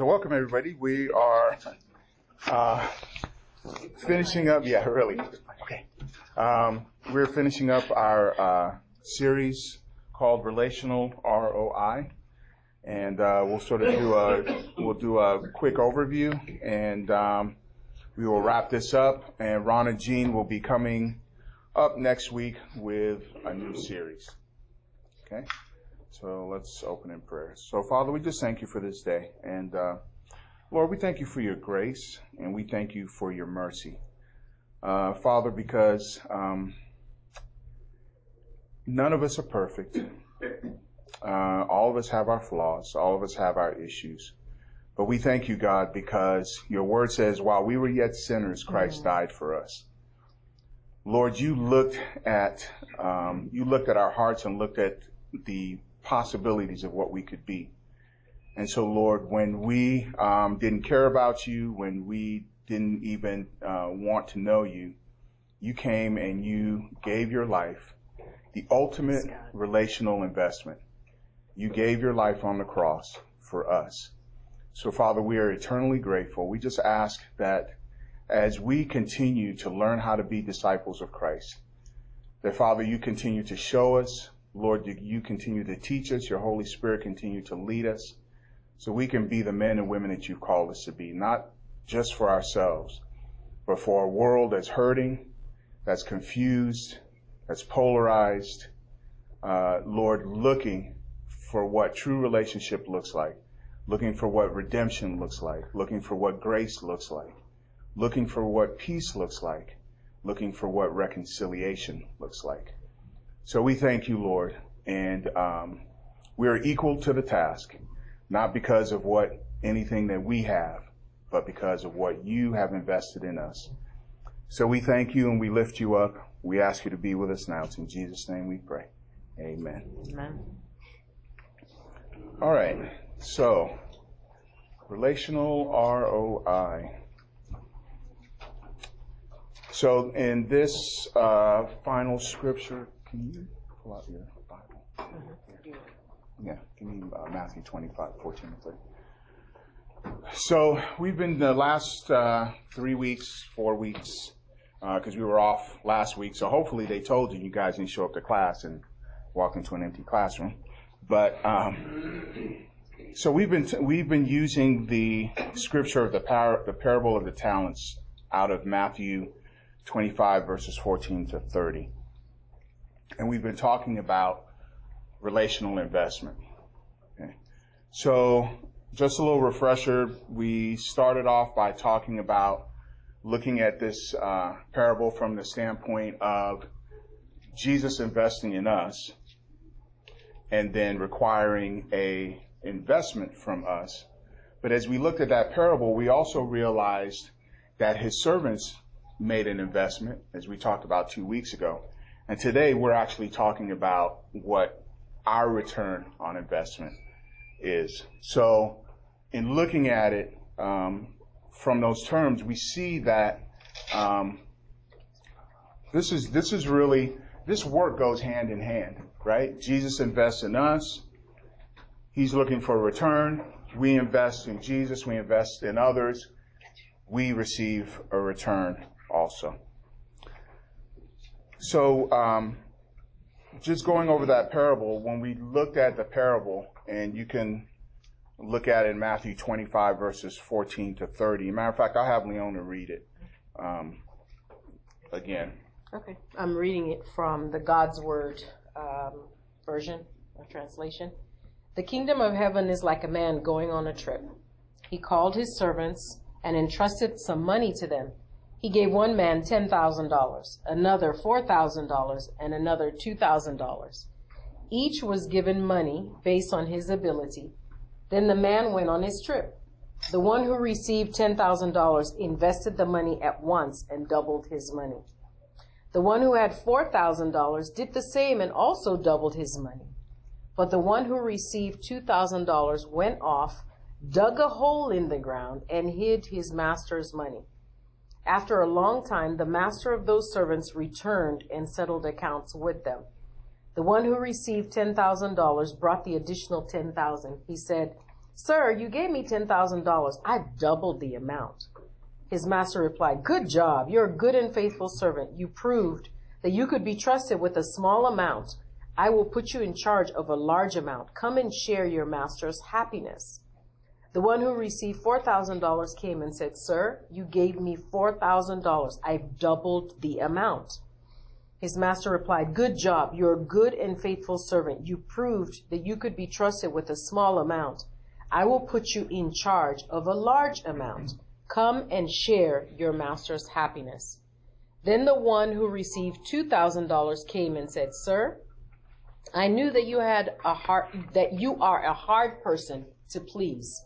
So welcome everybody. We are uh, finishing up. Yeah, really. Okay. Um, we're finishing up our uh, series called Relational ROI, and uh, we'll sort of do a we'll do a quick overview, and um, we will wrap this up. And Ron and Jean will be coming up next week with a new series. Okay. So let's open in prayer. So Father, we just thank you for this day. And uh, Lord, we thank you for your grace and we thank you for your mercy. Uh, Father, because um, none of us are perfect. Uh, all of us have our flaws. All of us have our issues. But we thank you, God, because your word says, while we were yet sinners, Christ mm-hmm. died for us. Lord, you looked at um, you looked at our hearts and looked at the possibilities of what we could be. And so, Lord, when we um, didn't care about you, when we didn't even uh, want to know you, you came and you gave your life, the ultimate relational investment. You gave your life on the cross for us. So, Father, we are eternally grateful. We just ask that as we continue to learn how to be disciples of Christ, that, Father, you continue to show us Lord, you continue to teach us. Your Holy Spirit continue to lead us so we can be the men and women that you've called us to be, not just for ourselves, but for a world that's hurting, that's confused, that's polarized. Uh, Lord, looking for what true relationship looks like, looking for what redemption looks like, looking for what grace looks like, looking for what peace looks like, looking for what reconciliation looks like. So we thank you, Lord, and um, we are equal to the task, not because of what anything that we have, but because of what you have invested in us. So we thank you and we lift you up. We ask you to be with us now. It's in Jesus' name we pray. Amen. Amen. All right. So, relational ROI. So, in this uh, final scripture, can you pull out your Bible? Yeah, give me uh, Matthew 25, 14 30. So we've been the last uh, three weeks, four weeks, because uh, we were off last week. So hopefully they told you you guys didn't show up to class and walk into an empty classroom. But um, so we've been t- we've been using the scripture of the par- the parable of the talents out of Matthew 25 verses 14 to 30 and we've been talking about relational investment. Okay. So just a little refresher. We started off by talking about looking at this uh, parable from the standpoint of Jesus investing in us and then requiring a investment from us. But as we looked at that parable, we also realized that his servants made an investment, as we talked about two weeks ago. And today we're actually talking about what our return on investment is. So in looking at it um, from those terms, we see that um, this is this is really this work goes hand in hand, right? Jesus invests in us. He's looking for a return. We invest in Jesus. We invest in others. We receive a return also. So, um, just going over that parable, when we looked at the parable, and you can look at it in Matthew 25, verses 14 to 30. Matter of fact, I'll have Leona read it um, again. Okay. I'm reading it from the God's Word um, version or translation. The kingdom of heaven is like a man going on a trip. He called his servants and entrusted some money to them. He gave one man $10,000, another $4,000, and another $2,000. Each was given money based on his ability. Then the man went on his trip. The one who received $10,000 invested the money at once and doubled his money. The one who had $4,000 did the same and also doubled his money. But the one who received $2,000 went off, dug a hole in the ground, and hid his master's money. After a long time, the master of those servants returned and settled accounts with them. The one who received $10,000 brought the additional 10,000. He said, Sir, you gave me $10,000. I've doubled the amount. His master replied, Good job. You're a good and faithful servant. You proved that you could be trusted with a small amount. I will put you in charge of a large amount. Come and share your master's happiness. The one who received $4,000 came and said, Sir, you gave me $4,000. I've doubled the amount. His master replied, Good job. You're a good and faithful servant. You proved that you could be trusted with a small amount. I will put you in charge of a large amount. Come and share your master's happiness. Then the one who received $2,000 came and said, Sir, I knew that you had a heart, that you are a hard person to please.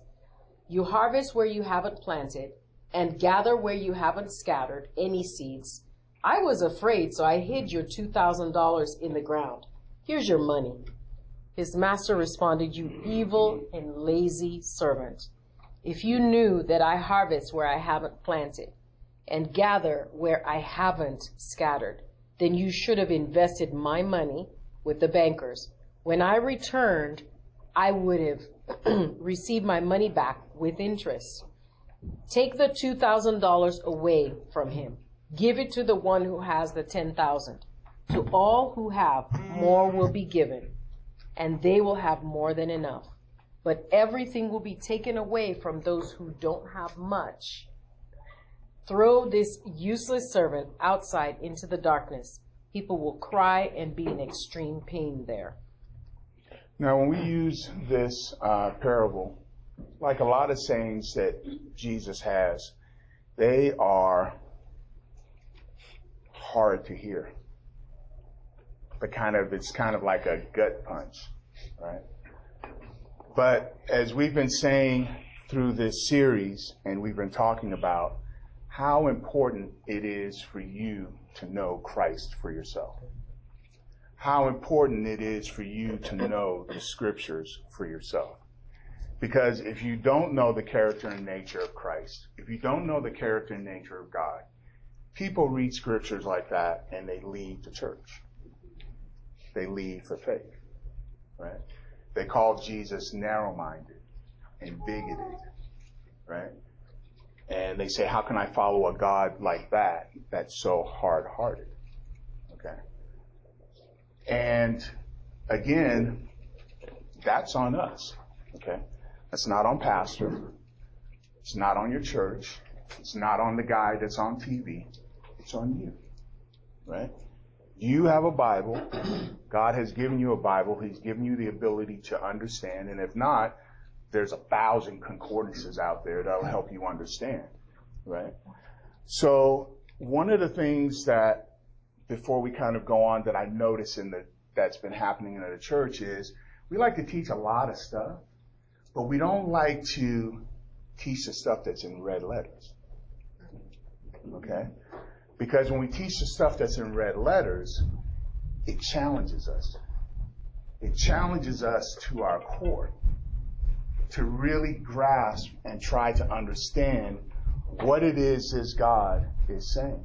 You harvest where you haven't planted and gather where you haven't scattered any seeds. I was afraid, so I hid your $2,000 in the ground. Here's your money. His master responded, You evil and lazy servant. If you knew that I harvest where I haven't planted and gather where I haven't scattered, then you should have invested my money with the bankers. When I returned, I would have received my money back with interest. Take the $2,000 away from him. Give it to the one who has the 10,000. To all who have, more will be given, and they will have more than enough. But everything will be taken away from those who don't have much. Throw this useless servant outside into the darkness. People will cry and be in extreme pain there. Now, when we use this uh, parable, like a lot of sayings that Jesus has, they are hard to hear. But kind of, it's kind of like a gut punch, right? But as we've been saying through this series, and we've been talking about how important it is for you to know Christ for yourself. How important it is for you to know the scriptures for yourself. Because if you don't know the character and nature of Christ, if you don't know the character and nature of God, people read scriptures like that and they leave the church. They leave for faith. Right? They call Jesus narrow minded and bigoted. Right? And they say, how can I follow a God like that that's so hard hearted? Okay. And again, that's on us. Okay. That's not on pastor. It's not on your church. It's not on the guy that's on TV. It's on you. Right? You have a Bible. God has given you a Bible. He's given you the ability to understand. And if not, there's a thousand concordances out there that'll help you understand. Right? So one of the things that before we kind of go on that I notice in the that's been happening in the church is we like to teach a lot of stuff, but we don't like to teach the stuff that's in red letters. Okay? Because when we teach the stuff that's in red letters, it challenges us. It challenges us to our core to really grasp and try to understand what it is this God is saying.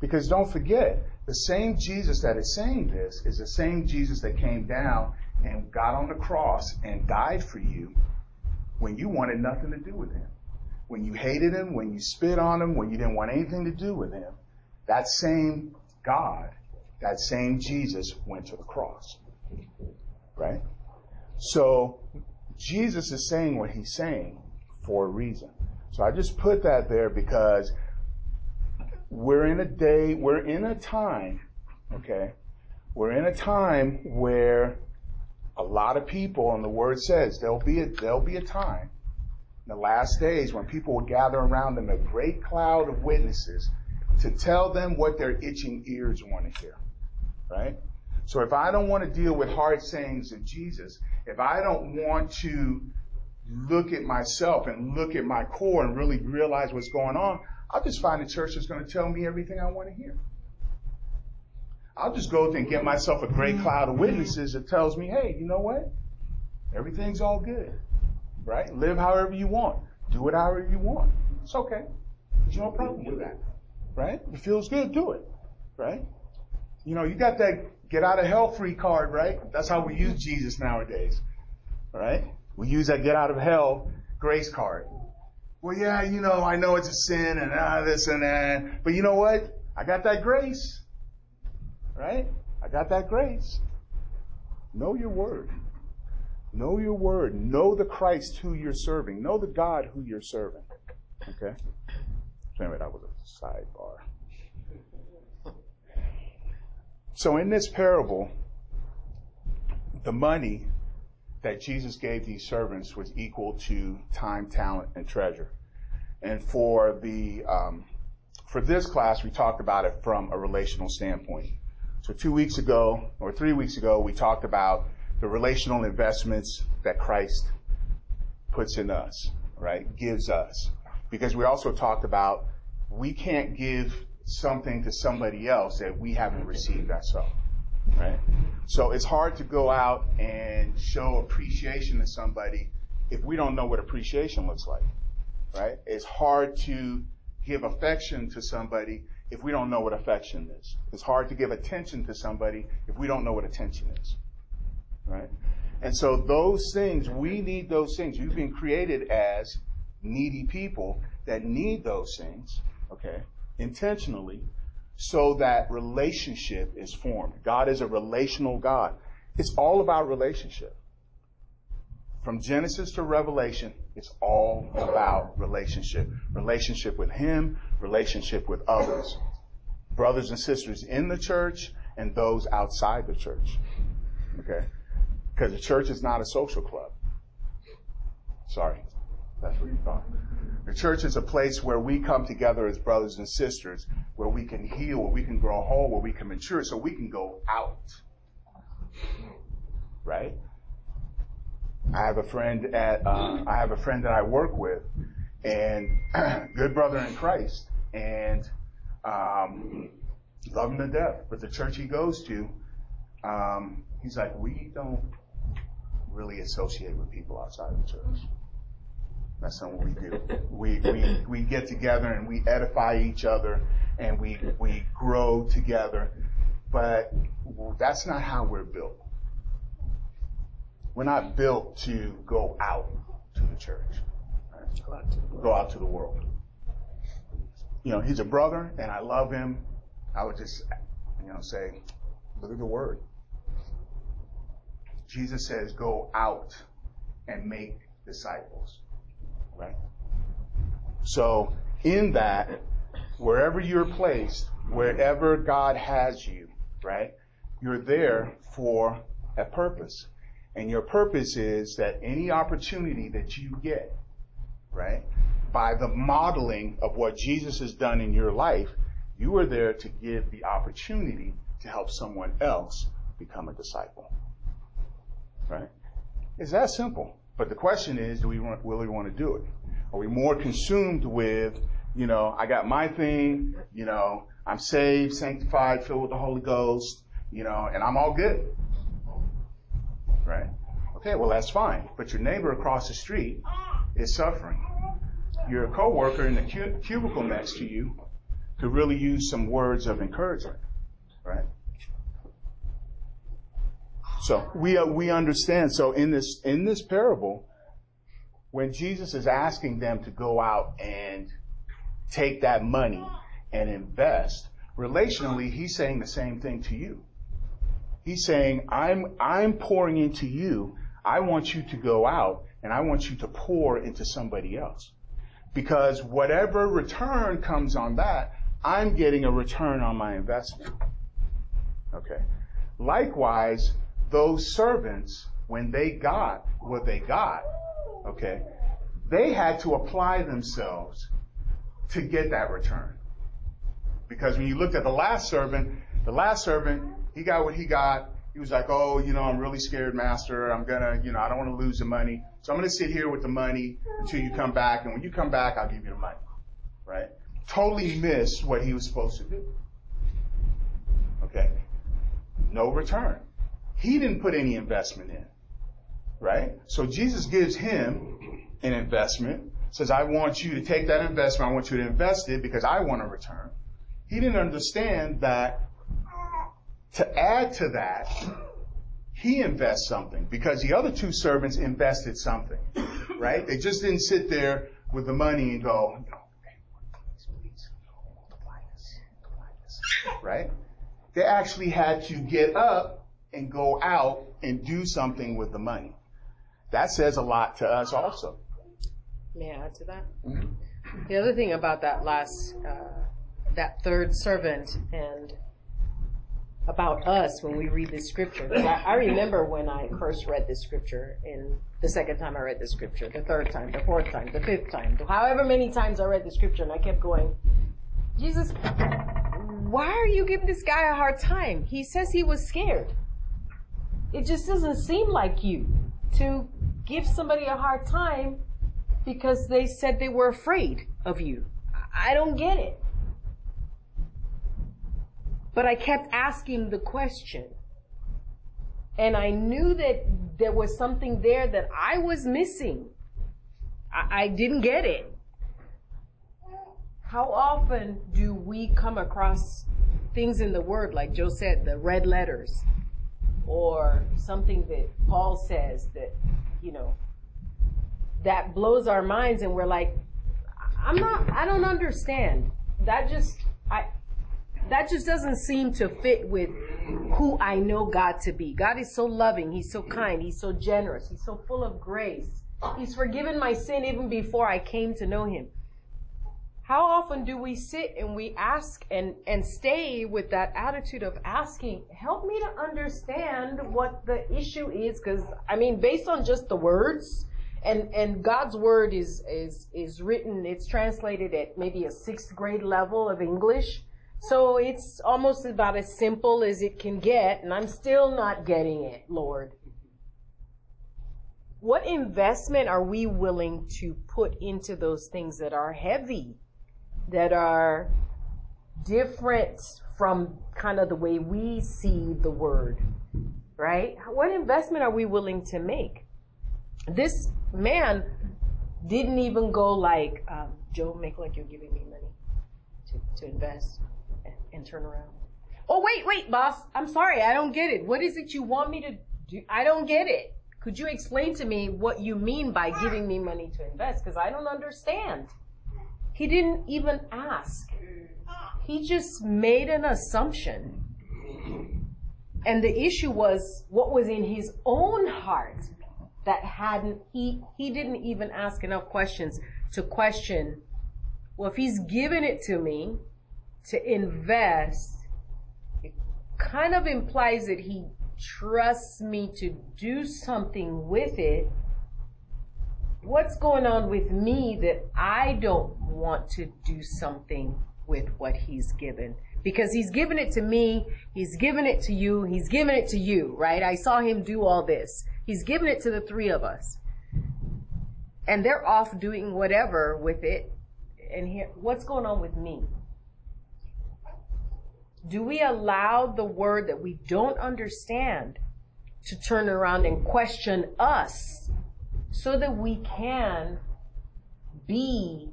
Because don't forget, the same Jesus that is saying this is the same Jesus that came down and got on the cross and died for you when you wanted nothing to do with him. When you hated him, when you spit on him, when you didn't want anything to do with him. That same God, that same Jesus went to the cross. Right? So Jesus is saying what he's saying for a reason. So I just put that there because we're in a day, we're in a time, okay? We're in a time where a lot of people, and the word says there'll be a, there'll be a time in the last days when people will gather around them a great cloud of witnesses to tell them what their itching ears want to hear. Right? So if I don't want to deal with hard sayings of Jesus, if I don't want to look at myself and look at my core and really realize what's going on, I'll just find a church that's going to tell me everything I want to hear. I'll just go and get myself a great cloud of witnesses that tells me, hey, you know what? Everything's all good. Right? Live however you want. Do it however you want. It's okay. There's no problem with that right? It feels good, do it, right? You know, you got that get out of hell free card, right? That's how we use Jesus nowadays, right? We use that get out of hell grace card. Well, yeah, you know, I know it's a sin and ah, this and that, but you know what? I got that grace. Right? I got that grace. Know your word. Know your word. Know the Christ who you're serving. Know the God who you're serving. Okay? So anyway, that was a sidebar. So in this parable, the money that Jesus gave these servants was equal to time, talent, and treasure. And for the um, for this class, we talked about it from a relational standpoint. So two weeks ago, or three weeks ago, we talked about the relational investments that Christ puts in us, right? Gives us. Because we also talked about we can't give something to somebody else that we haven't received ourselves, right? So it's hard to go out and show appreciation to somebody if we don't know what appreciation looks like, right? It's hard to give affection to somebody if we don't know what affection is. It's hard to give attention to somebody if we don't know what attention is, right? And so those things, we need those things. You've been created as needy people that need those things, okay, intentionally so that relationship is formed. God is a relational God. It's all about relationship. From Genesis to Revelation, it's all about relationship. Relationship with Him, relationship with others. Brothers and sisters in the church and those outside the church. Okay? Because the church is not a social club. Sorry. That's what you thought. The church is a place where we come together as brothers and sisters, where we can heal, where we can grow whole, where we can mature, so we can go out. Right? I have a friend at, uh, I have a friend that I work with, and good brother in Christ, and um, love him to death. But the church he goes to, um, he's like, we don't really associate with people outside of the church. That's not what we do. We, we, we get together and we edify each other and we, we grow together. But that's not how we're built. We're not built to go out to the church. Right? Go, out to the go out to the world. You know, he's a brother and I love him. I would just, you know, say, look at the word. Jesus says, go out and make disciples right? So in that, wherever you're placed, wherever God has you, right? You're there for a purpose. And your purpose is that any opportunity that you get, right, by the modeling of what Jesus has done in your life, you are there to give the opportunity to help someone else become a disciple. Right? It's that simple. But the question is, do we want, really want to do it? Are we more consumed with, you know, I got my thing, you know, I'm saved, sanctified, filled with the Holy Ghost, you know, and I'm all good. Right? Okay, well that's fine. But your neighbor across the street is suffering. Your coworker in the cubicle next to you could really use some words of encouragement. Right? So we uh, we understand. So in this in this parable, when Jesus is asking them to go out and take that money and invest, relationally, he's saying the same thing to you. He's saying, I'm, I'm pouring into you. I want you to go out and I want you to pour into somebody else. Because whatever return comes on that, I'm getting a return on my investment. Okay. Likewise, those servants, when they got what they got, Okay? They had to apply themselves to get that return. Because when you looked at the last servant, the last servant, he got what he got. He was like, oh, you know, I'm really scared, master. I'm gonna, you know, I don't want to lose the money. So I'm gonna sit here with the money until you come back. And when you come back, I'll give you the money. Right? Totally missed what he was supposed to do. Okay? No return. He didn't put any investment in right? So Jesus gives him an investment, says, I want you to take that investment, I want you to invest it because I want a return. He didn't understand that to add to that, he invests something because the other two servants invested something, right? They just didn't sit there with the money and go, right? They actually had to get up and go out and do something with the money. That says a lot to us also. May I add to that? Mm-hmm. The other thing about that last, uh, that third servant and about us when we read this scripture. I, I, remember when I first read this scripture, in the second time I read the scripture, the third time, the fourth time, the fifth time, however many times I read the scripture, and I kept going, Jesus, why are you giving this guy a hard time? He says he was scared. It just doesn't seem like you to give somebody a hard time because they said they were afraid of you. I don't get it. But I kept asking the question. And I knew that there was something there that I was missing. I, I didn't get it. How often do we come across things in the Word, like Joe said, the red letters, or something that Paul says that, you know, that blows our minds and we're like, I'm not, I don't understand. That just, I, that just doesn't seem to fit with who I know God to be. God is so loving. He's so kind. He's so generous. He's so full of grace. He's forgiven my sin even before I came to know him. How often do we sit and we ask and, and stay with that attitude of asking, help me to understand what the issue is? Cause I mean, based on just the words, and and God's word is is is written. It's translated at maybe a sixth grade level of English, so it's almost about as simple as it can get. And I'm still not getting it, Lord. What investment are we willing to put into those things that are heavy, that are different from kind of the way we see the word, right? What investment are we willing to make? This man didn't even go like, um, Joe, make like you're giving me money to, to invest and, turn around. Oh, wait, wait, boss. I'm sorry. I don't get it. What is it you want me to do? I don't get it. Could you explain to me what you mean by giving me money to invest? Because I don't understand. He didn't even ask. He just made an assumption. And the issue was what was in his own heart that hadn't he he didn't even ask enough questions to question well if he's given it to me to invest it kind of implies that he trusts me to do something with it what's going on with me that I don't want to do something with what he's given because he's given it to me he's given it to you he's given it to you right I saw him do all this He's given it to the three of us. And they're off doing whatever with it. And here, what's going on with me? Do we allow the word that we don't understand to turn around and question us so that we can be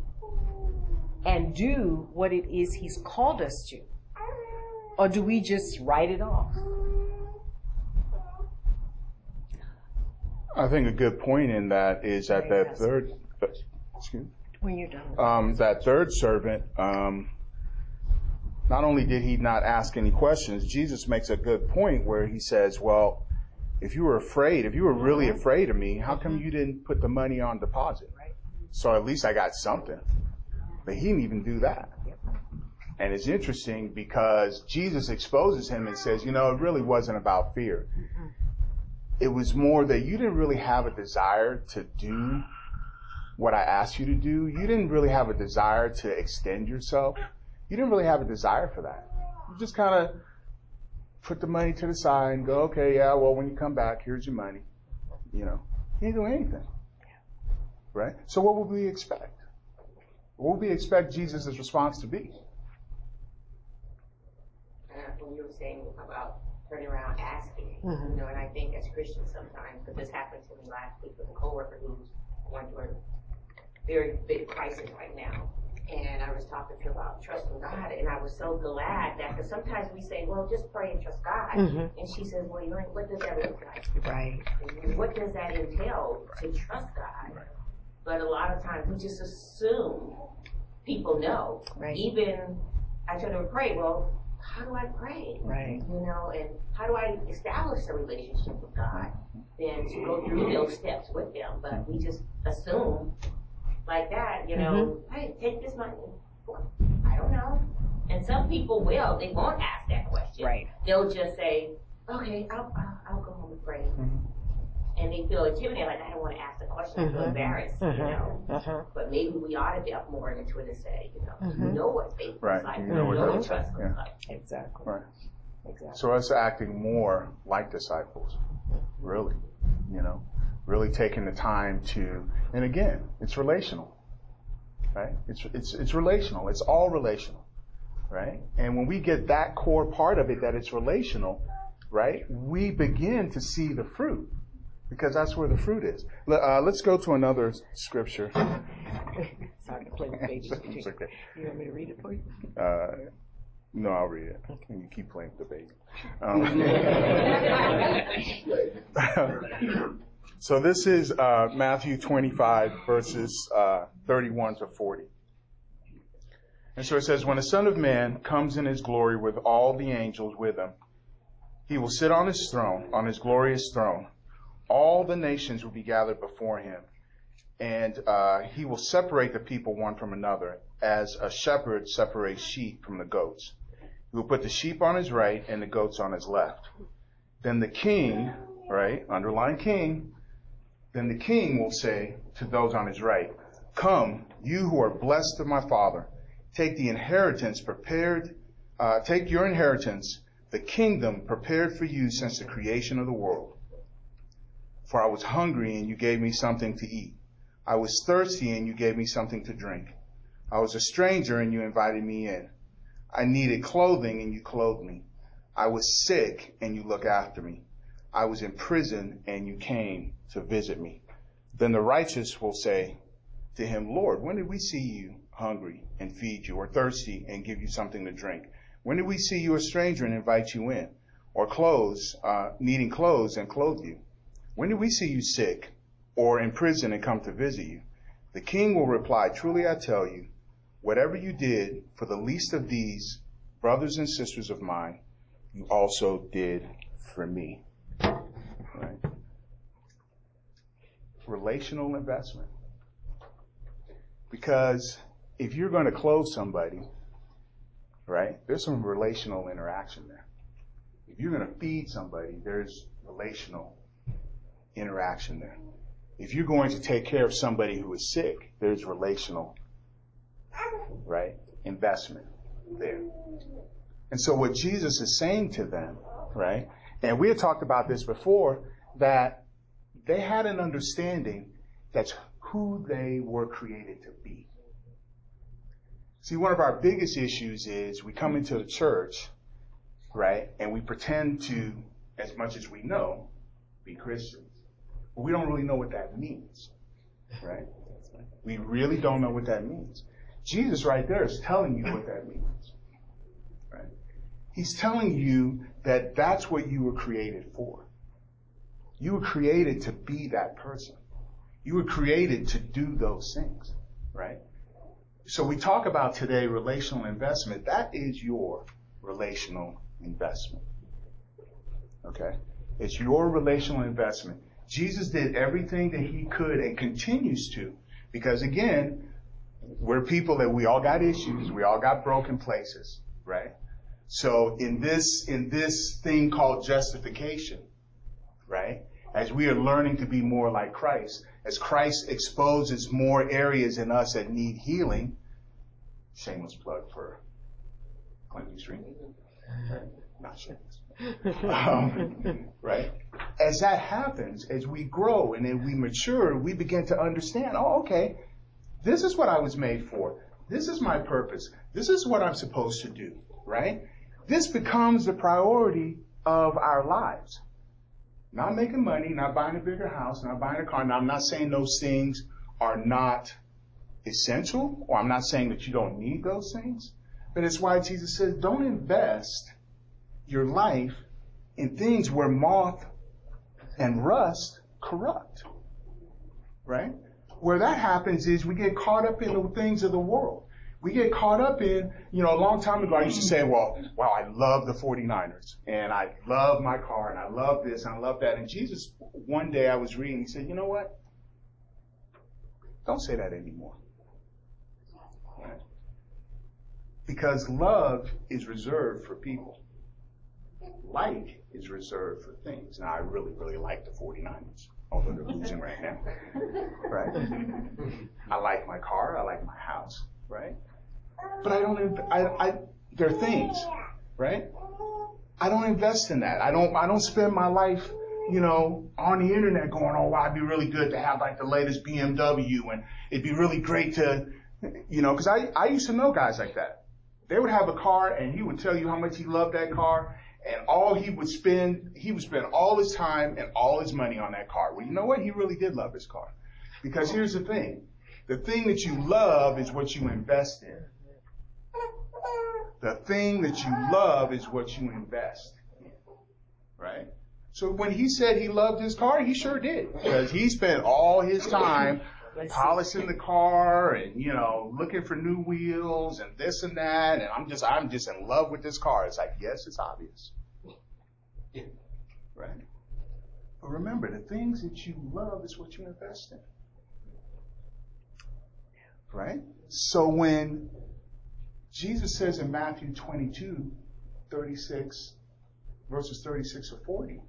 and do what it is He's called us to? Or do we just write it off? I think a good point in that is that that third, excuse me, when you're done, um, that third servant, um, not only did he not ask any questions, Jesus makes a good point where he says, well, if you were afraid, if you were really mm-hmm. afraid of me, how come mm-hmm. you didn't put the money on deposit? So at least I got something. But he didn't even do that. And it's interesting because Jesus exposes him and says, you know, it really wasn't about fear it was more that you didn't really have a desire to do what I asked you to do. You didn't really have a desire to extend yourself. You didn't really have a desire for that. You just kind of put the money to the side and go, okay, yeah, well, when you come back, here's your money. You know, you didn't do anything. Right? So what would we expect? What would we expect Jesus' response to be? When you were saying about turning around asking, mm-hmm. you know, and I think as Christians sometimes, because this happened to me last week with a coworker who's going through a very big crisis right now. And I was talking to her about trusting God, and I was so glad that because sometimes we say, well, just pray and trust God, Mhm. and she says, well, Elaine, what does that look like? Right. And what does that entail to trust God? But a lot of times we just assume people know. Right. Even I tell them pray. Well, how do I pray? Right. You know, and how do I establish a relationship with God? Then to go through those steps with them. But we just assume like that, you know, hey, take this money. I don't know. And some people will. They won't ask that question. Right. They'll just say, okay, I'll, I'll, I'll go home and pray. And they feel intimidated, like I don't want to ask the question, I feel Mhm. embarrassed, you know. Uh-huh. But maybe we ought to delve more into it and say, you know, Mhm. you know what faith Right, looks like, you you know know, what what trust looks yeah. like. Exactly. Right. Exactly. So us acting more like disciples, really, you know, really taking the time to, and again, it's relational, right? It's, it's, it's relational. It's all relational, right? And when we get that core part of it, that it's relational, right? We begin to see the fruit because that's where the fruit is. Uh, let's go to another scripture. Sorry to play with babies. It's okay. You want me to read it for you? Uh, no, I'll read it. And you keep playing with the baby. Um, so this is uh, Matthew 25, verses uh, 31 to 40. And so it says, When the Son of Man comes in his glory with all the angels with him, he will sit on his throne, on his glorious throne. All the nations will be gathered before him, and uh, he will separate the people one from another, as a shepherd separates sheep from the goats. He will put the sheep on his right and the goats on his left. Then the king, right, underline king, then the king will say to those on his right, Come, you who are blessed of my Father, take the inheritance prepared, uh, take your inheritance, the kingdom prepared for you since the creation of the world. For I was hungry and you gave me something to eat. I was thirsty and you gave me something to drink. I was a stranger and you invited me in. I needed clothing and you clothed me. I was sick and you looked after me. I was in prison and you came to visit me. Then the righteous will say to him, Lord, when did we see you hungry and feed you or thirsty and give you something to drink? When did we see you a stranger and invite you in or clothes, uh, needing clothes and clothe you? When did we see you sick or in prison and come to visit you? The king will reply, truly I tell you, whatever you did for the least of these brothers and sisters of mine, you also did for me. Right? Relational investment. Because if you're going to close somebody, right, there's some relational interaction there. If you're going to feed somebody, there's relational interaction there. If you're going to take care of somebody who is sick, there's relational, right, investment there. And so what Jesus is saying to them, right, and we had talked about this before, that they had an understanding that's who they were created to be. See, one of our biggest issues is we come into the church, right, and we pretend to, as much as we know, be Christians. But we don't really know what that means, right? We really don't know what that means. Jesus right there is telling you what that means? He's telling you that that's what you were created for. You were created to be that person. You were created to do those things, right? So we talk about today relational investment. That is your relational investment. Okay? It's your relational investment. Jesus did everything that he could and continues to. Because again, we're people that we all got issues, we all got broken places, right? So in this, in this thing called justification, right? As we are learning to be more like Christ, as Christ exposes more areas in us that need healing, shameless plug for Clinton Street, right? Not shameless. Um, right? As that happens, as we grow and as we mature, we begin to understand, oh, okay, this is what I was made for. This is my purpose. This is what I'm supposed to do, right? This becomes the priority of our lives. Not making money, not buying a bigger house, not buying a car. Now, I'm not saying those things are not essential, or I'm not saying that you don't need those things, but it's why Jesus says don't invest your life in things where moth and rust corrupt. Right? Where that happens is we get caught up in the things of the world. We get caught up in, you know, a long time ago I used to say, well, wow, I love the 49ers and I love my car and I love this and I love that. And Jesus, one day I was reading, he said, you know what? Don't say that anymore. Because love is reserved for people. Like is reserved for things. Now I really, really like the 49ers although they're losing right now. Right? I like my car. I like my house. Right? But I don't, I, I, they're things. Right? I don't invest in that. I don't, I don't spend my life, you know, on the internet going, oh, wow, it'd be really good to have like the latest BMW and it'd be really great to, you know, cause I, I used to know guys like that. They would have a car and he would tell you how much he loved that car and all he would spend, he would spend all his time and all his money on that car. Well, you know what? He really did love his car. Because here's the thing. The thing that you love is what you invest in. The thing that you love is what you invest. Right? So when he said he loved his car, he sure did. Because he spent all his time polishing the car and, you know, looking for new wheels and this and that. And I'm just, I'm just in love with this car. It's like, yes, it's obvious. Right? But remember, the things that you love is what you invest in. Right? So when Jesus says in Matthew 22, 36, verses 36 or 40,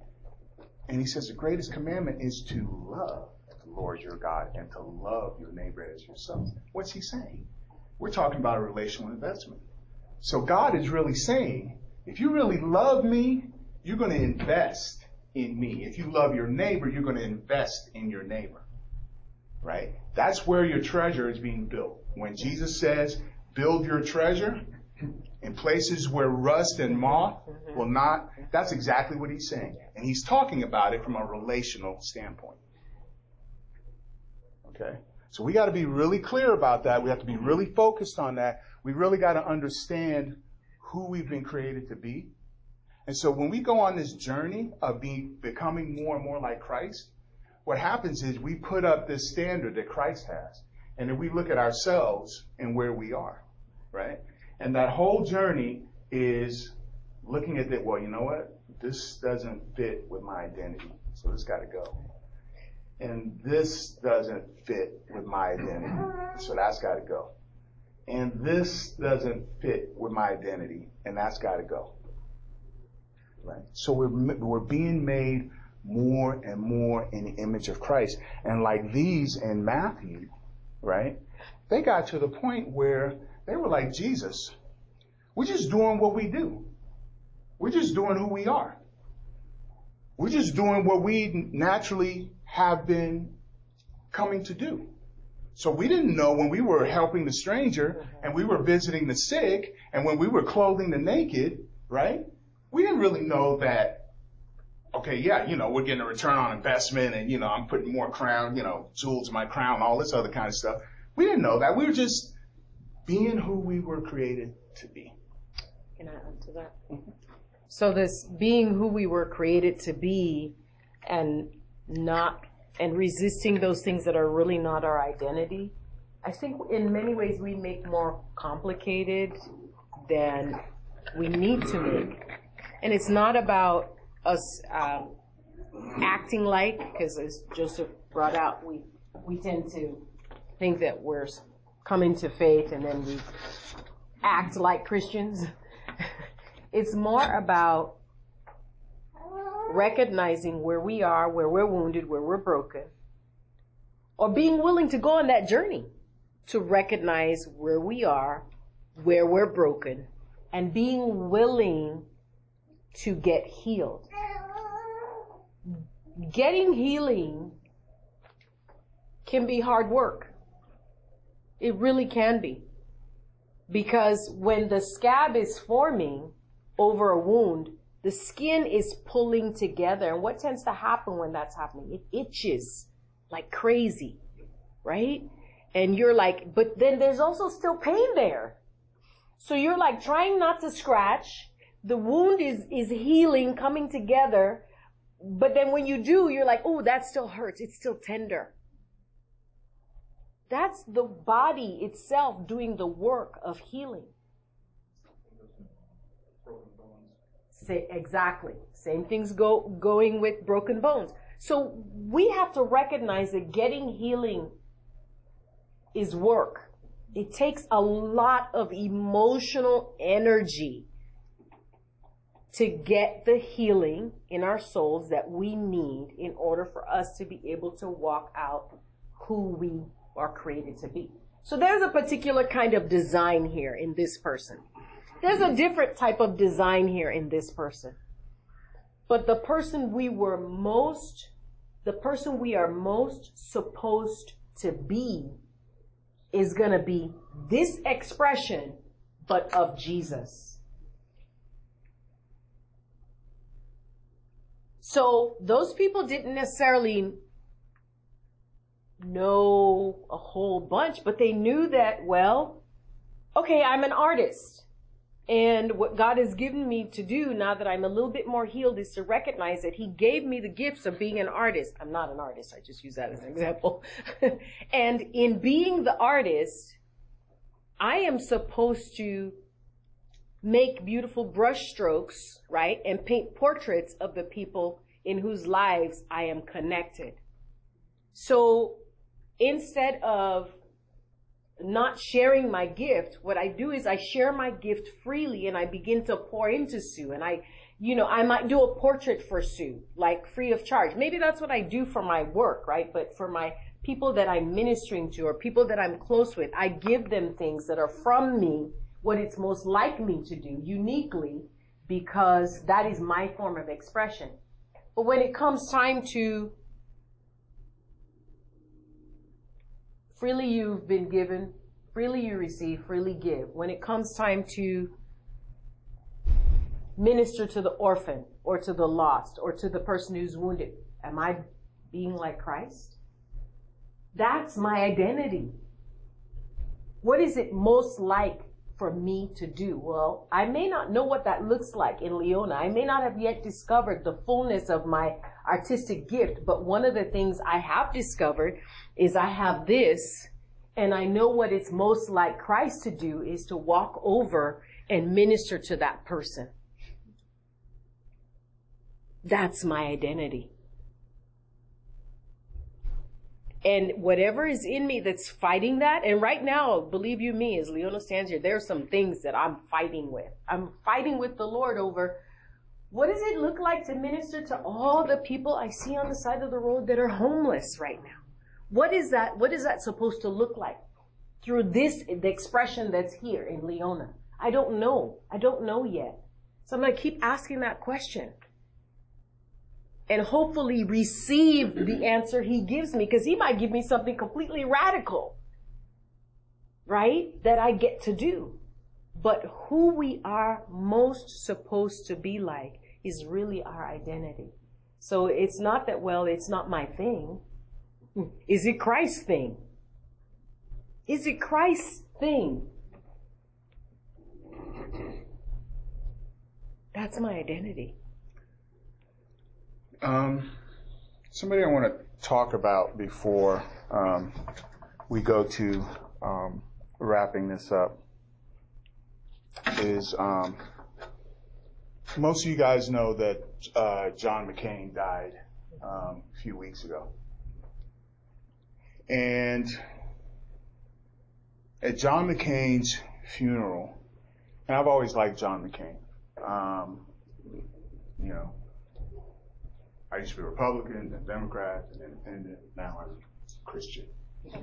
and he says the greatest commandment is to love the Lord your God and to love your neighbor as yourself. What's he saying? We're talking about a relational investment. So God is really saying, if you really love me, you're going to invest in me. If you love your neighbor, you're going to invest in your neighbor. Right? That's where your treasure is being built. When Jesus says, build your treasure in places where rust and moth will not, that's exactly what he's saying. And he's talking about it from a relational standpoint. Okay? So we got to be really clear about that. We have to be really focused on that. We really got to understand who we've been created to be. And so when we go on this journey of being, becoming more and more like Christ, what happens is we put up this standard that Christ has. And then we look at ourselves and where we are, right? And that whole journey is looking at that, well, you know what? This doesn't fit with my identity. So this got to go and this doesn't fit with my identity. So that's got to go. And this doesn't fit with my identity, and that's got to go. Right? So we're, we're being made more and more in the image of Christ. And like these in Matthew, right? They got to the point where they were like, Jesus, we're just doing what we do. We're just doing who we are. We're just doing what we naturally have been coming to do. So we didn't know when we were helping the stranger and we were visiting the sick and when we were clothing the naked, right? We didn't really know that, okay, yeah, you know, we're getting a return on investment and, you know, I'm putting more crown, you know, jewels in my crown, all this other kind of stuff. We didn't know that. We were just being who we were created to be. Can I add to that? Mm-hmm. So this being who we were created to be and not and resisting those things that are really not our identity. I think in many ways we make more complicated than we need to make. And it's not about us um, acting like, because as Joseph brought out, we, we tend to think that we're coming to faith and then we act like Christians. it's more about recognizing where we are, where we're wounded, where we're broken, or being willing to go on that journey to recognize where we are, where we're broken, and being willing to get healed. Getting healing can be hard work. It really can be. Because when the scab is forming over a wound, the skin is pulling together. And what tends to happen when that's happening? It itches like crazy, right? And you're like, but then there's also still pain there. So you're like trying not to scratch. The wound is, is healing, coming together. But then when you do, you're like, oh, that still hurts. It's still tender. That's the body itself doing the work of healing. Say exactly. Same things go going with broken bones. So we have to recognize that getting healing is work. It takes a lot of emotional energy to get the healing in our souls that we need in order for us to be able to walk out who we are created to be. So there's a particular kind of design here in this person. There's a different type of design here in this person. But the person we were most, the person we are most supposed to be is to be this expression, but of Jesus. So those people didn't necessarily know a whole bunch, but they knew that, well, okay, I'm an artist. And what God has given me to do now that I'm a little bit more healed is to recognize that He gave me the gifts of being an artist. I'm not an artist. I just use that as an example. and in being the artist, I am supposed to make beautiful brush strokes, right? And paint portraits of the people in whose lives I am connected. So instead of not sharing my gift, what I do is I share my gift freely and I begin to pour into Sue and I, you know, I might do a portrait for Sue, like free of charge. Maybe that's what I do for my work, right? But for my people that I'm ministering to or people that I'm close with, I give them things that are from me, what it's most like me to do uniquely because that is my form of expression. But when it comes time to Freely you've been given, freely you receive, freely give. When it comes time to minister to the orphan or to the lost or to the person who's wounded, am I being like Christ? That's my identity. What is it most like for me to do? Well, I may not know what that looks like in Leona. I may not have yet discovered the fullness of my artistic gift, but one of the things I have discovered is I have this and I know what it's most like Christ to do is to walk over and minister to that person. That's my identity. And whatever is in me that's fighting that, and right now, believe you me, as Leona stands here, there are some things that I'm fighting with. I'm fighting with the Lord over what does it look like to minister to all the people I see on the side of the road that are homeless right now? What is that? What is that supposed to look like through this, the expression that's here in Leona? I don't know. I don't know yet. So I'm going to keep asking that question and hopefully receive the answer he gives me because he might give me something completely radical, right? That I get to do. But who we are most supposed to be like is really our identity. So it's not that, well, it's not my thing. Is it Christ's thing? Is it Christ's thing? That's my identity. Um, somebody I want to talk about before um, we go to um, wrapping this up is um, most of you guys know that uh, John McCain died um, a few weeks ago. And at John McCain's funeral, and I've always liked John McCain. Um, you know, I used to be Republican, then Democrat, and Independent. Now I'm Christian.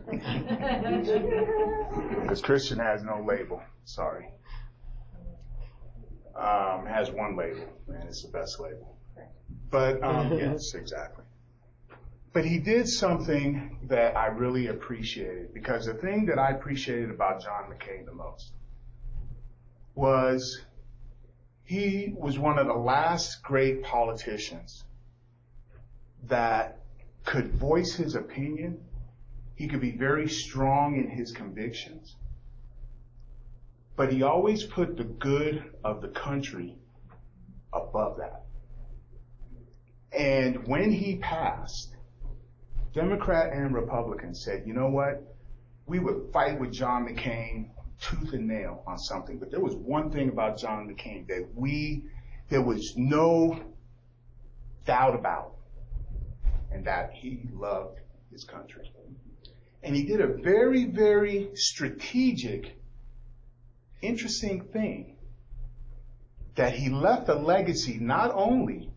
Because Christian has no label. Sorry um, has one label, and it's the best label. But um, yes, exactly. But he did something that I really appreciated because the thing that I appreciated about John McCain the most was he was one of the last great politicians that could voice his opinion He could be very strong in his convictions. But he always put the good of the country above that. And when he passed, Democrat and Republican said, you know what? We would fight with John McCain tooth and nail on something. But there was one thing about John McCain that we, there was no doubt about, and that he loved his country. And he did a very, very strategic, interesting thing that he left a legacy not only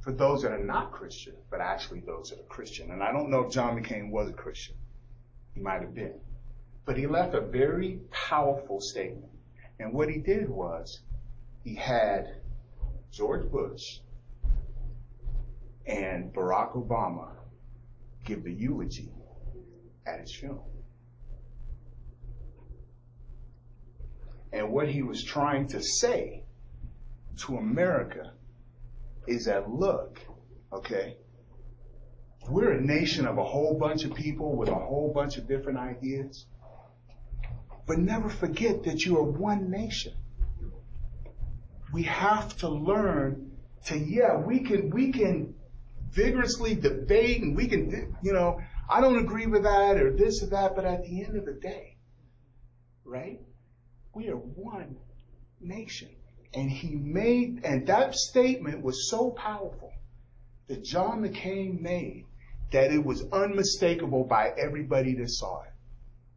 for those that are not Christian, but actually those that are Christian. And I don't know if John McCain was a Christian. He might have been. But he left a very powerful statement. And what he did was he had George Bush and Barack Obama give the eulogy at his funeral. And what he was trying to say to America is that look, okay, we're a nation of a whole bunch of people with a whole bunch of different ideas. But never forget that you are one nation. We have to learn to, yeah, we can, we can vigorously debate and we can, you know, I don't agree with that or this or that, but at the end of the day, right? We are one nation. And he made, and that statement was so powerful that John McCain made that it was unmistakable by everybody that saw it,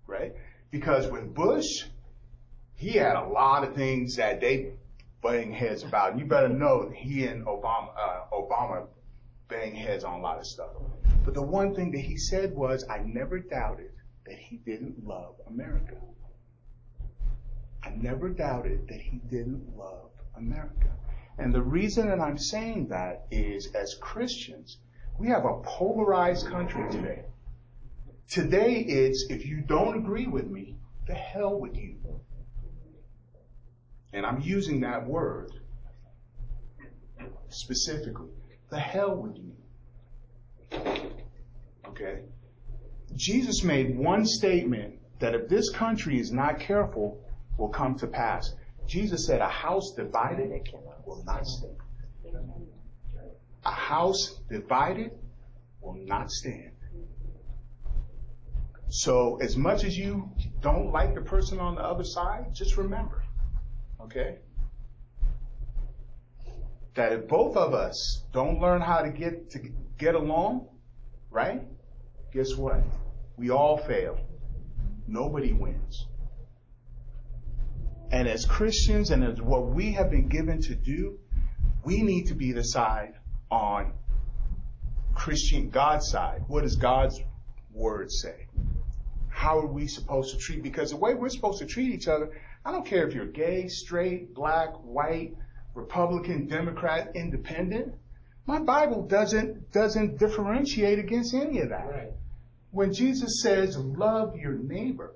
right? Because with Bush, he had a lot of things that they butting heads about. You better know that he and Obama, uh, Obama bang heads on a lot of stuff. But the one thing that he said was, I never doubted that he didn't love America. I never doubted that he didn't love America. And the reason that I'm saying that is as Christians, we have a polarized country today. Today it's, if you don't agree with me, the hell with you. And I'm using that word specifically. The hell with you. Okay? Jesus made one statement that if this country is not careful, will come to pass. Jesus said, a house divided will not stand. A house divided will not stand. So as much as you don't like the person on the other side, just remember, okay? That if both of us don't learn how to get to get along, right? Guess what? We all fail. Nobody wins. And as Christians and as what we have been given to do, we need to be the side on Christian God's side. What does God's word say? How are we supposed to treat? Because the way we're supposed to treat each other, I don't care if you're gay, straight, black, white, Republican, Democrat, independent. My Bible doesn't doesn't differentiate against any of that. Right. When Jesus says love your neighbor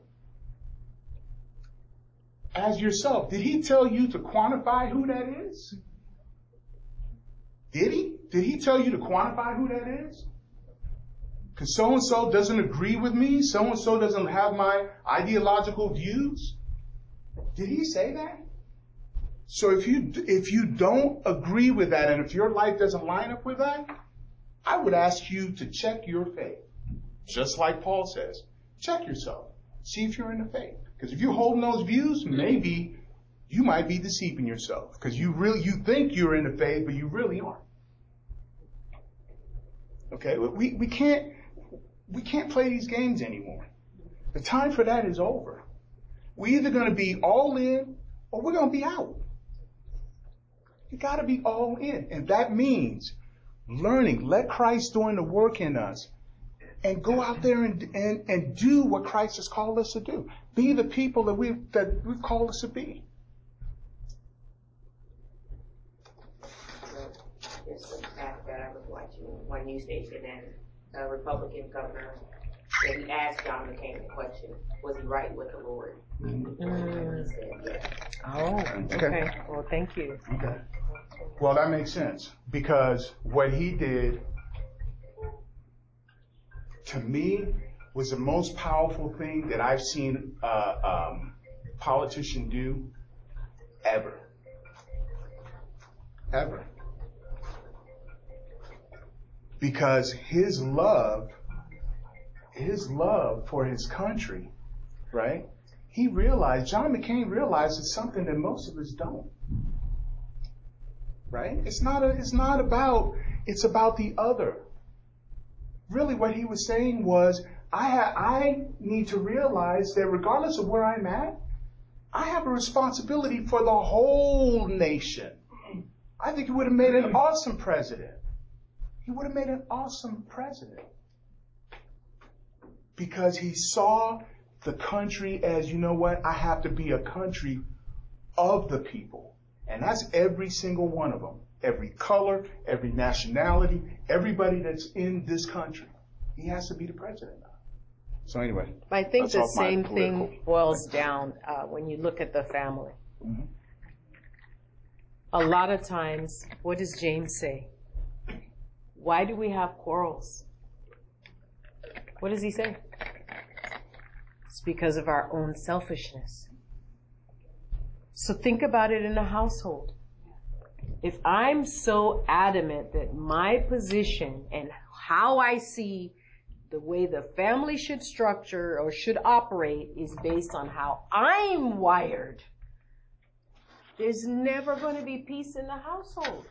as yourself, did he tell you to quantify who that is? Did he? Did he tell you to quantify who that is? Because so and so doesn't agree with me, so and so doesn't have my ideological views. Did he say that? So if you if you don't agree with that, and if your life doesn't line up with that, I would ask you to check your faith, just like Paul says. Check yourself, see if you're in the faith. Because if you're holding those views, maybe you might be deceiving yourself. Because you really you think you're in the faith, but you really aren't. Okay, we we can't we can't play these games anymore. The time for that is over. We're either going to be all in or we're going to be out. You got to be all in. And that means learning, let Christ doing the work in us and go out there and, and, and do what Christ has called us to do. Be the people that we've, that we've called us to be. Just the fact that I was watching one news station and a Republican governor that he asked John McCain the question, was he right with the Lord? Mm. And he said, yes. Oh, okay. Well, thank you. Okay. Well, that makes sense because what he did to me was the most powerful thing that I've seen a um, politician do ever. Ever. Because his love, his love for his country, right? He realized, John McCain realizes something that most of us don't. Right? It's not a, it's not about, it's about the other. Really what he was saying was, I, ha- I need to realize that regardless of where I'm at, I have a responsibility for the whole nation. I think he would have made an awesome president. He would have made an awesome president. Because he saw the country as, you know what, I have to be a country of the people. And that's every single one of them. Every color, every nationality, everybody that's in this country. He has to be the president. So anyway, I think the same thing boils down uh, when you look at the family. Mm-hmm. A lot of times, what does James say? Why do we have quarrels? What does he say? It's because of our own selfishness. So think about it in a household. If I'm so adamant that my position and how I see the way the family should structure or should operate is based on how I'm wired, there's never going to be peace in the household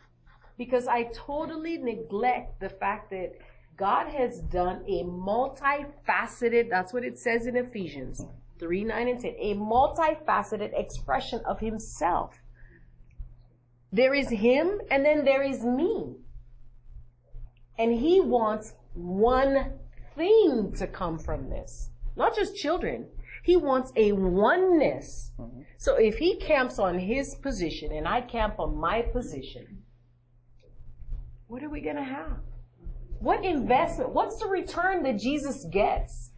because I totally neglect the fact that God has done a multifaceted, that's what it says in Ephesians 3, 9, and 10, a multifaceted expression of Himself. There is Him and then there is me. And He wants one thing to come from this. Not just children. He wants a oneness. Mm-hmm. So if he camps on his position and I camp on my position, what are we going to have? What investment? What's the return that Jesus gets?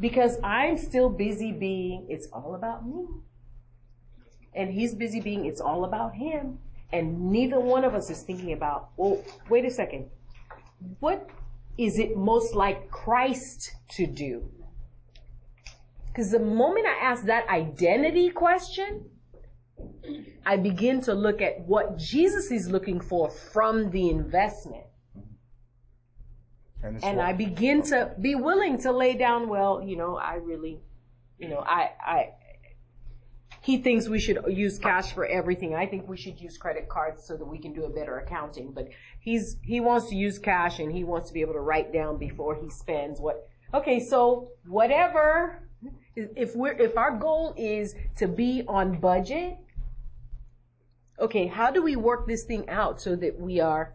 Because I'm still busy being, it's all about me. And he's busy being, it's all about him. And neither one of us is thinking about, well, wait a second what is it most like Christ to do? Because the moment I ask that identity question, I begin to look at what Jesus is looking for from the investment. And, and I begin to be willing to lay down, well, you know, I really, you know, I, I, he thinks we should use cash for everything. I think we should use credit cards so that we can do a better accounting. But he's he wants to use cash and he wants to be able to write down before he spends what. Okay, so whatever. If we're if our goal is to be on budget, okay, how do we work this thing out so that we are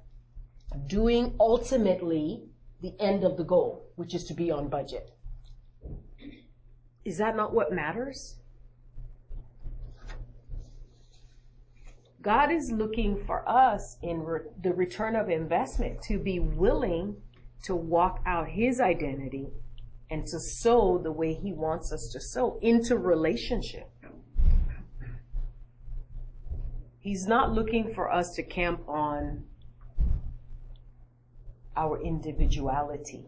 doing ultimately the end of the goal, which is to be on budget? Is that not what matters? God is looking for us in re- the return of investment to be willing to walk out his identity and to sow the way he wants us to sow into relationship. He's not looking for us to camp on our individuality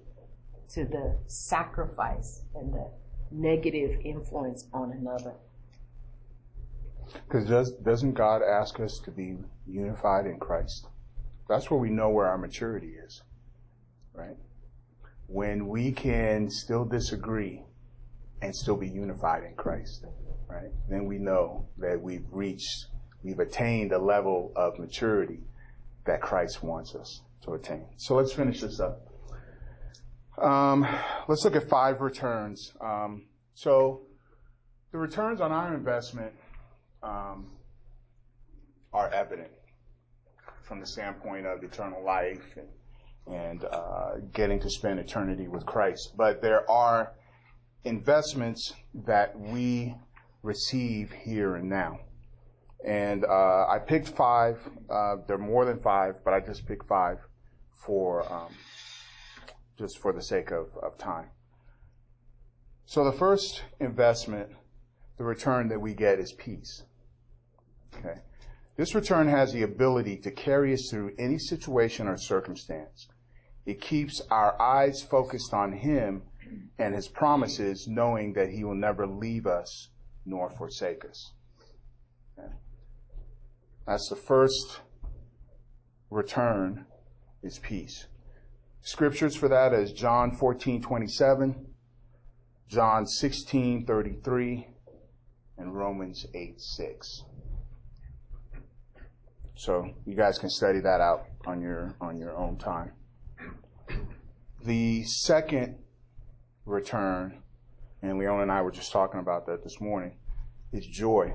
to the sacrifice and the negative influence on another. Because does, doesn't God ask us to be unified in Christ? That's where we know where our maturity is, right? When we can still disagree and still be unified in Christ, right? Then we know that we've reached, we've attained a level of maturity that Christ wants us to attain. So let's finish this up. Um, let's look at five returns. Um, so the returns on our investment um, are evident from the standpoint of eternal life and, and uh, getting to spend eternity with Christ. But there are investments that we receive here and now. And uh, I picked five. Uh, there are more than five, but I just picked five for um, just for the sake of, of time. So the first investment, the return that we get is peace. Okay. This return has the ability to carry us through any situation or circumstance, It keeps our eyes focused on Him and His promises, knowing that He will never leave us nor forsake us. Okay. That's the first return is peace. Scriptures for that is John 14, 27, John 16, 33, and Romans 8, 6. So you guys can study that out on your, on your own time. The second return, and Leon and I were just talking about that this morning, is joy.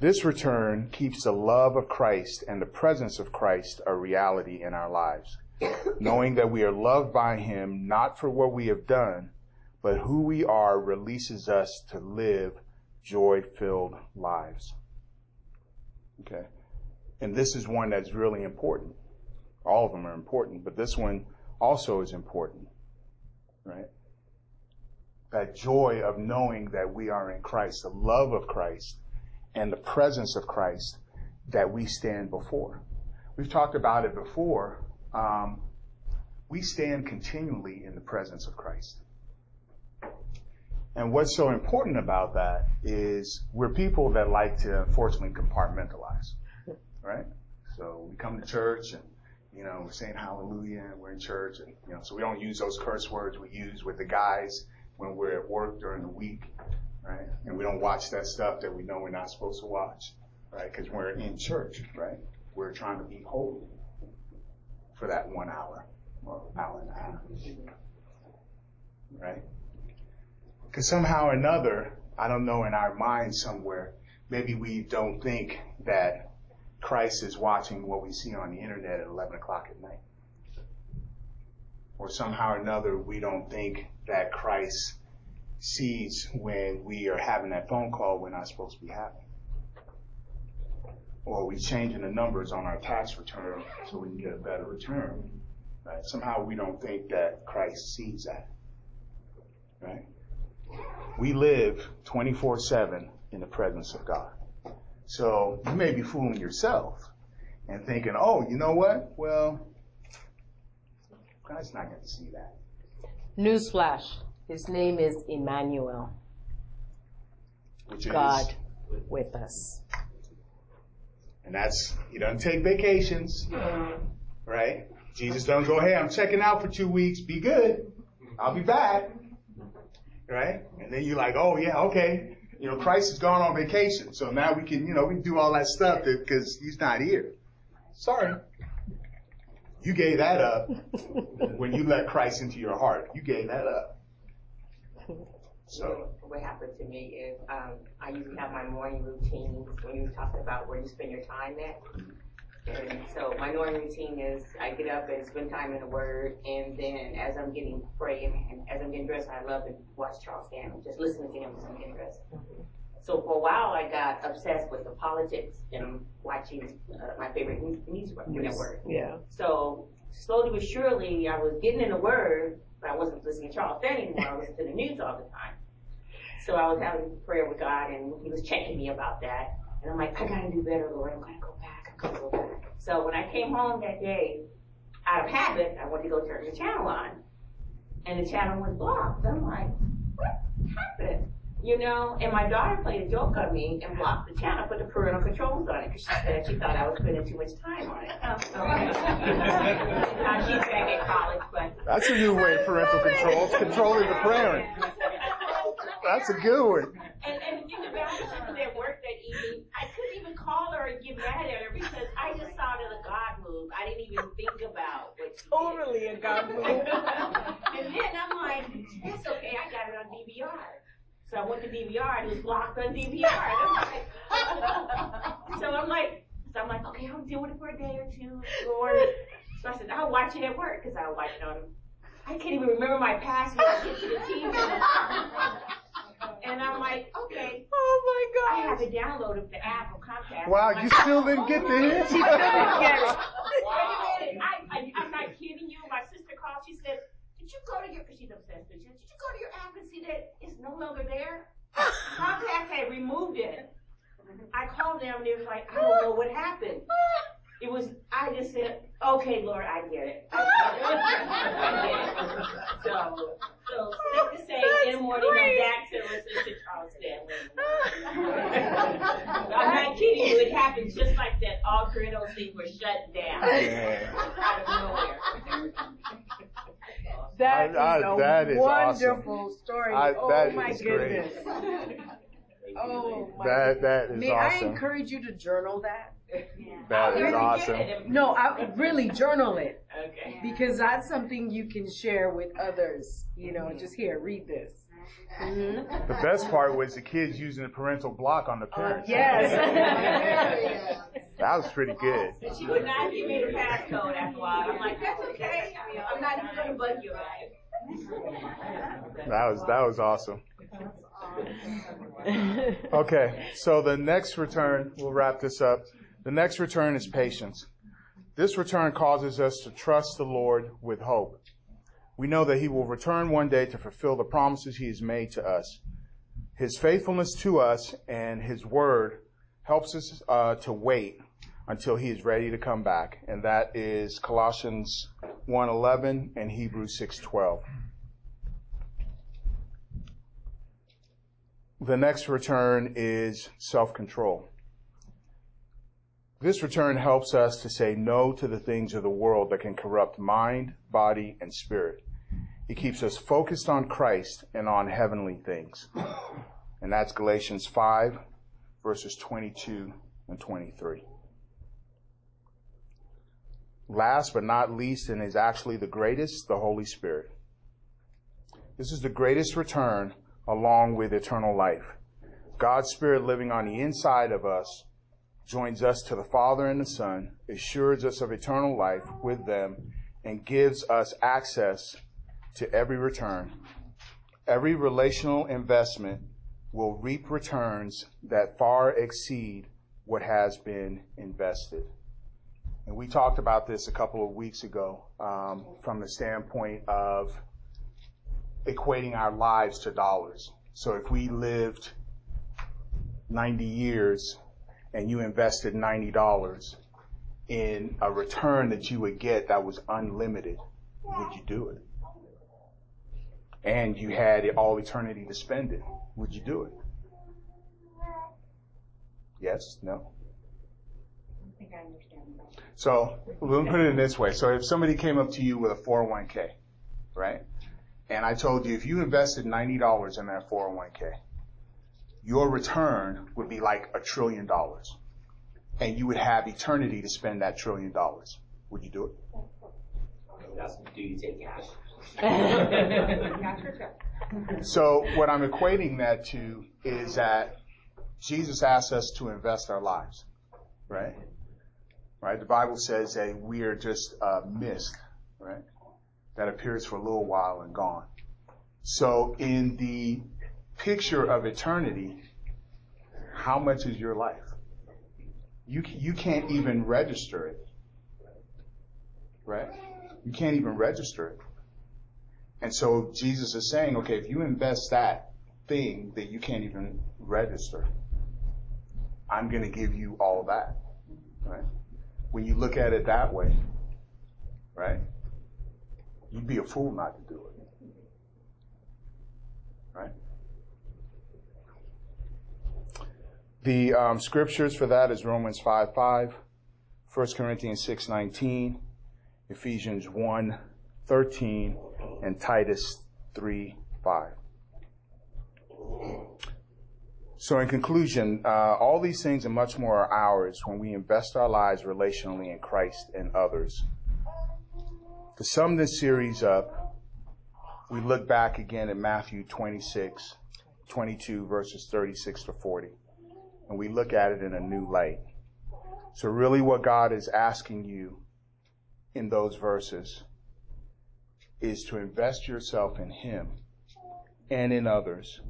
This return keeps the love of Christ and the presence of Christ a reality in our lives, knowing that we are loved by Him not for what we have done, but who we are releases us to live joy filled lives. Okay. And this is one that's really important. All of them are important, but this one also is important, right? That joy of knowing that we are in Christ, the love of Christ, and the presence of Christ that we stand before. We've talked about it before. Um, we stand continually in the presence of Christ. And what's so important about that is we're people that like to unfortunately compartmentalize, right? So we come to church and, you know, we're saying hallelujah and we're in church and, you know, so we don't use those curse words we use with the guys when we're at work during the week right? And we don't watch that stuff that we know we're not supposed to watch, right? Because we're in church, right? We're trying to be holy for that one hour or hour and a half, right? Because somehow or another, I don't know, in our mind somewhere, maybe we don't think that Christ is watching what we see on the internet at 11 o'clock at night. Or somehow or another, we don't think that Christ sees when we are having that phone call we're not supposed to be having. Or we're changing the numbers on our tax return so we can get a better return. Right? Somehow we don't think that Christ sees that. Right? We live 24 7 in the presence of God. So you may be fooling yourself and thinking, oh, you know what? Well, God's not going to see that. Newsflash. His name is Emmanuel. Which God is, with us. and that's, he doesn't take vacations, right? Jesus doesn't go, hey, I'm checking out for two weeks. Be good. I'll be back. Right? And then you're like, oh yeah, okay. You know, Christ has gone on vacation. So now we can, you know, we can do all that stuff because he's not here. Sorry. You gave that up when you let Christ into your heart. You gave that up. So, what happened to me is um, I usually have my morning routine when you were talking about where you spend your time at. And so my morning routine is I get up and spend time in the Word, and then as I'm getting praying and as I'm getting dressed, I love to watch Charles Stanley, just listening to him as I'm getting dressed. So for a while, I got obsessed with the politics and watching uh, my favorite news network. Yeah. So slowly but surely, I was getting in the Word, I wasn't listening to Charles Stanley anymore. I was listening to the news all the time. So I was having prayer with God, and He was checking me about that. And I'm like, I gotta do better, Lord. I'm gonna go back. I'm gonna go back. So when I came home that day, out of habit, I went to go turn the channel on, and the channel was blocked. I'm like, what happened? You know, and my daughter played a joke on me and blocked the channel, put the parental controls on it because she said she thought I was spending too much time on it. Oh, so, now she's back at college, but that's a new way parental controls, controlling the parent. That's a good one. And, and the thing about it, she was at work that evening. I couldn't even call her and get mad at her because I just saw it as a God move. I didn't even think about what she Totally a God move. and then I'm like, that's okay. I got it on DVR. So I went to DVR and it was blocked on DVR. And I'm like, so I'm like, so I'm like, okay, I'll deal with it for a day or two, Lord. So I said, I'll watch it at work because I'll watch it on. I can't even remember my password to get to the TV. And I'm like, okay. Oh my god! I God. have it downloaded the app from Comcast. Wow, I'm you like, still didn't get to it? She still didn't get it. Wait a minute. I, I, I'm not kidding you. My sister called. She said, did you go to your, she's obsessed with you. Did you go to your app and see that it's no longer there? Comcast had removed it. I called them and they was like, I don't know what happened. It was, I just said, Okay, Lord, I get it. I get it. So, so safe to say, in the morning, I'm back to listen to Charles Stanley. I'm not kidding you. It happened just like that. All three of things were shut down out of nowhere. That is I- a that is wonderful awesome. story. I- oh that my is great. goodness. Oh my That that is May I encourage you to journal that? That is awesome. No, I really journal it Okay. because that's something you can share with others. You know, mm-hmm. just here, read this. The best part was the kids using the parental block on the uh, parents. Yes. That was pretty good. She would not give me the passcode after a while. I'm like, that's okay. I mean, I'm not even gonna bug you guys. That was that was awesome. Okay, so the next return, we'll wrap this up. The next return is patience. This return causes us to trust the Lord with hope. We know that He will return one day to fulfill the promises He has made to us. His faithfulness to us and His word helps us uh, to wait until He is ready to come back, and that is Colossians 1:11 and Hebrews 6:12. The next return is self-control. This return helps us to say no to the things of the world that can corrupt mind, body, and spirit. It keeps us focused on Christ and on heavenly things. And that's Galatians 5, verses 22 and 23. Last but not least, and is actually the greatest, the Holy Spirit. This is the greatest return along with eternal life. God's Spirit living on the inside of us joins us to the Father and the Son, assures us of eternal life with them, and gives us access to every return. Every relational investment will reap returns that far exceed what has been invested. And we talked about this a couple of weeks ago um, from the standpoint of equating our lives to dollars. So if we lived 90 years and you invested $90 in a return that you would get that was unlimited, would you do it? And you had all eternity to spend it, would you do it? Yes? No? I think I understand that. So let me put it in this way. So if somebody came up to you with a 401k, right? And I told you if you invested $90 in that 401k, your return would be like a trillion dollars. And you would have eternity to spend that trillion dollars. Would you do it? Do you take cash? Got your check. So what I'm equating that to is that Jesus asks us to invest our lives, right? Right? The Bible says that we are just a mist, right? That appears for a little while and gone. So in the picture of eternity, how much is your life? You, you can't even register it, right? You can't even register it. And so Jesus is saying, okay, if you invest that thing that you can't even register, I'm going to give you all that, right? When you look at it that way, right? You'd be a fool not to do it, right? The um, scriptures for that is Romans 5 5, 1 Corinthians 6 19, Ephesians 1 13, and Titus 3 5. So, in conclusion, uh, all these things and much more are ours when we invest our lives relationally in Christ and others. To sum this series up, we look back again at Matthew 26, 22, verses 36 to 40, and we look at it in a new light. So, really, what God is asking you in those verses is to invest yourself in Him and in others.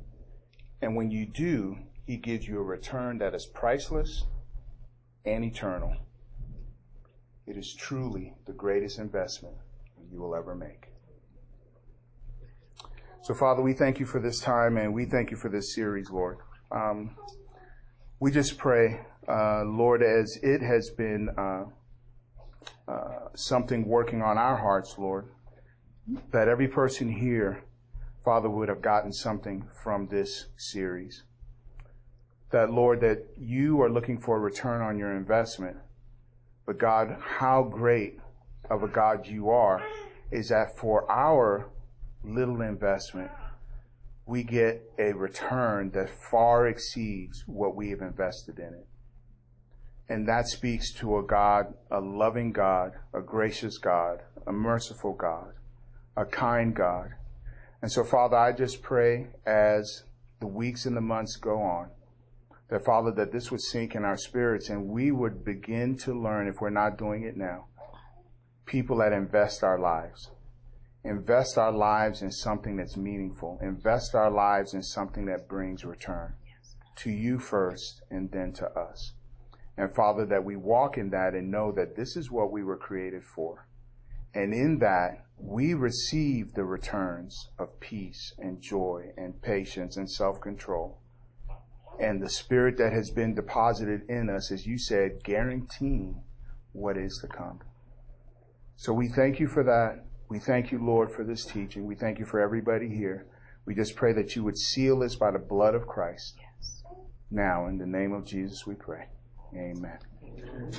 And when you do, He gives you a return that is priceless and eternal. It is truly the greatest investment you will ever make. So, Father, we thank you for this time and we thank you for this series, Lord. Um, we just pray, uh, Lord, as it has been uh, uh, something working on our hearts, Lord, that every person here, Father, would have gotten something from this series. That, Lord, that you are looking for a return on your investment. But God, how great of a God you are is that for our little investment, we get a return that far exceeds what we have invested in it. And that speaks to a God, a loving God, a gracious God, a merciful God, a kind God. And so, Father, I just pray as the weeks and the months go on, that Father, that this would sink in our spirits and we would begin to learn, if we're not doing it now, people that invest our lives. Invest our lives in something that's meaningful. Invest our lives in something that brings return to you first and then to us. And Father, that we walk in that and know that this is what we were created for. And in that, we receive the returns of peace and joy and patience and self control. And the spirit that has been deposited in us, as you said, guaranteeing what is to come. So we thank you for that. We thank you, Lord, for this teaching. We thank you for everybody here. We just pray that you would seal this by the blood of Christ. Yes. Now, in the name of Jesus, we pray. Amen. Amen.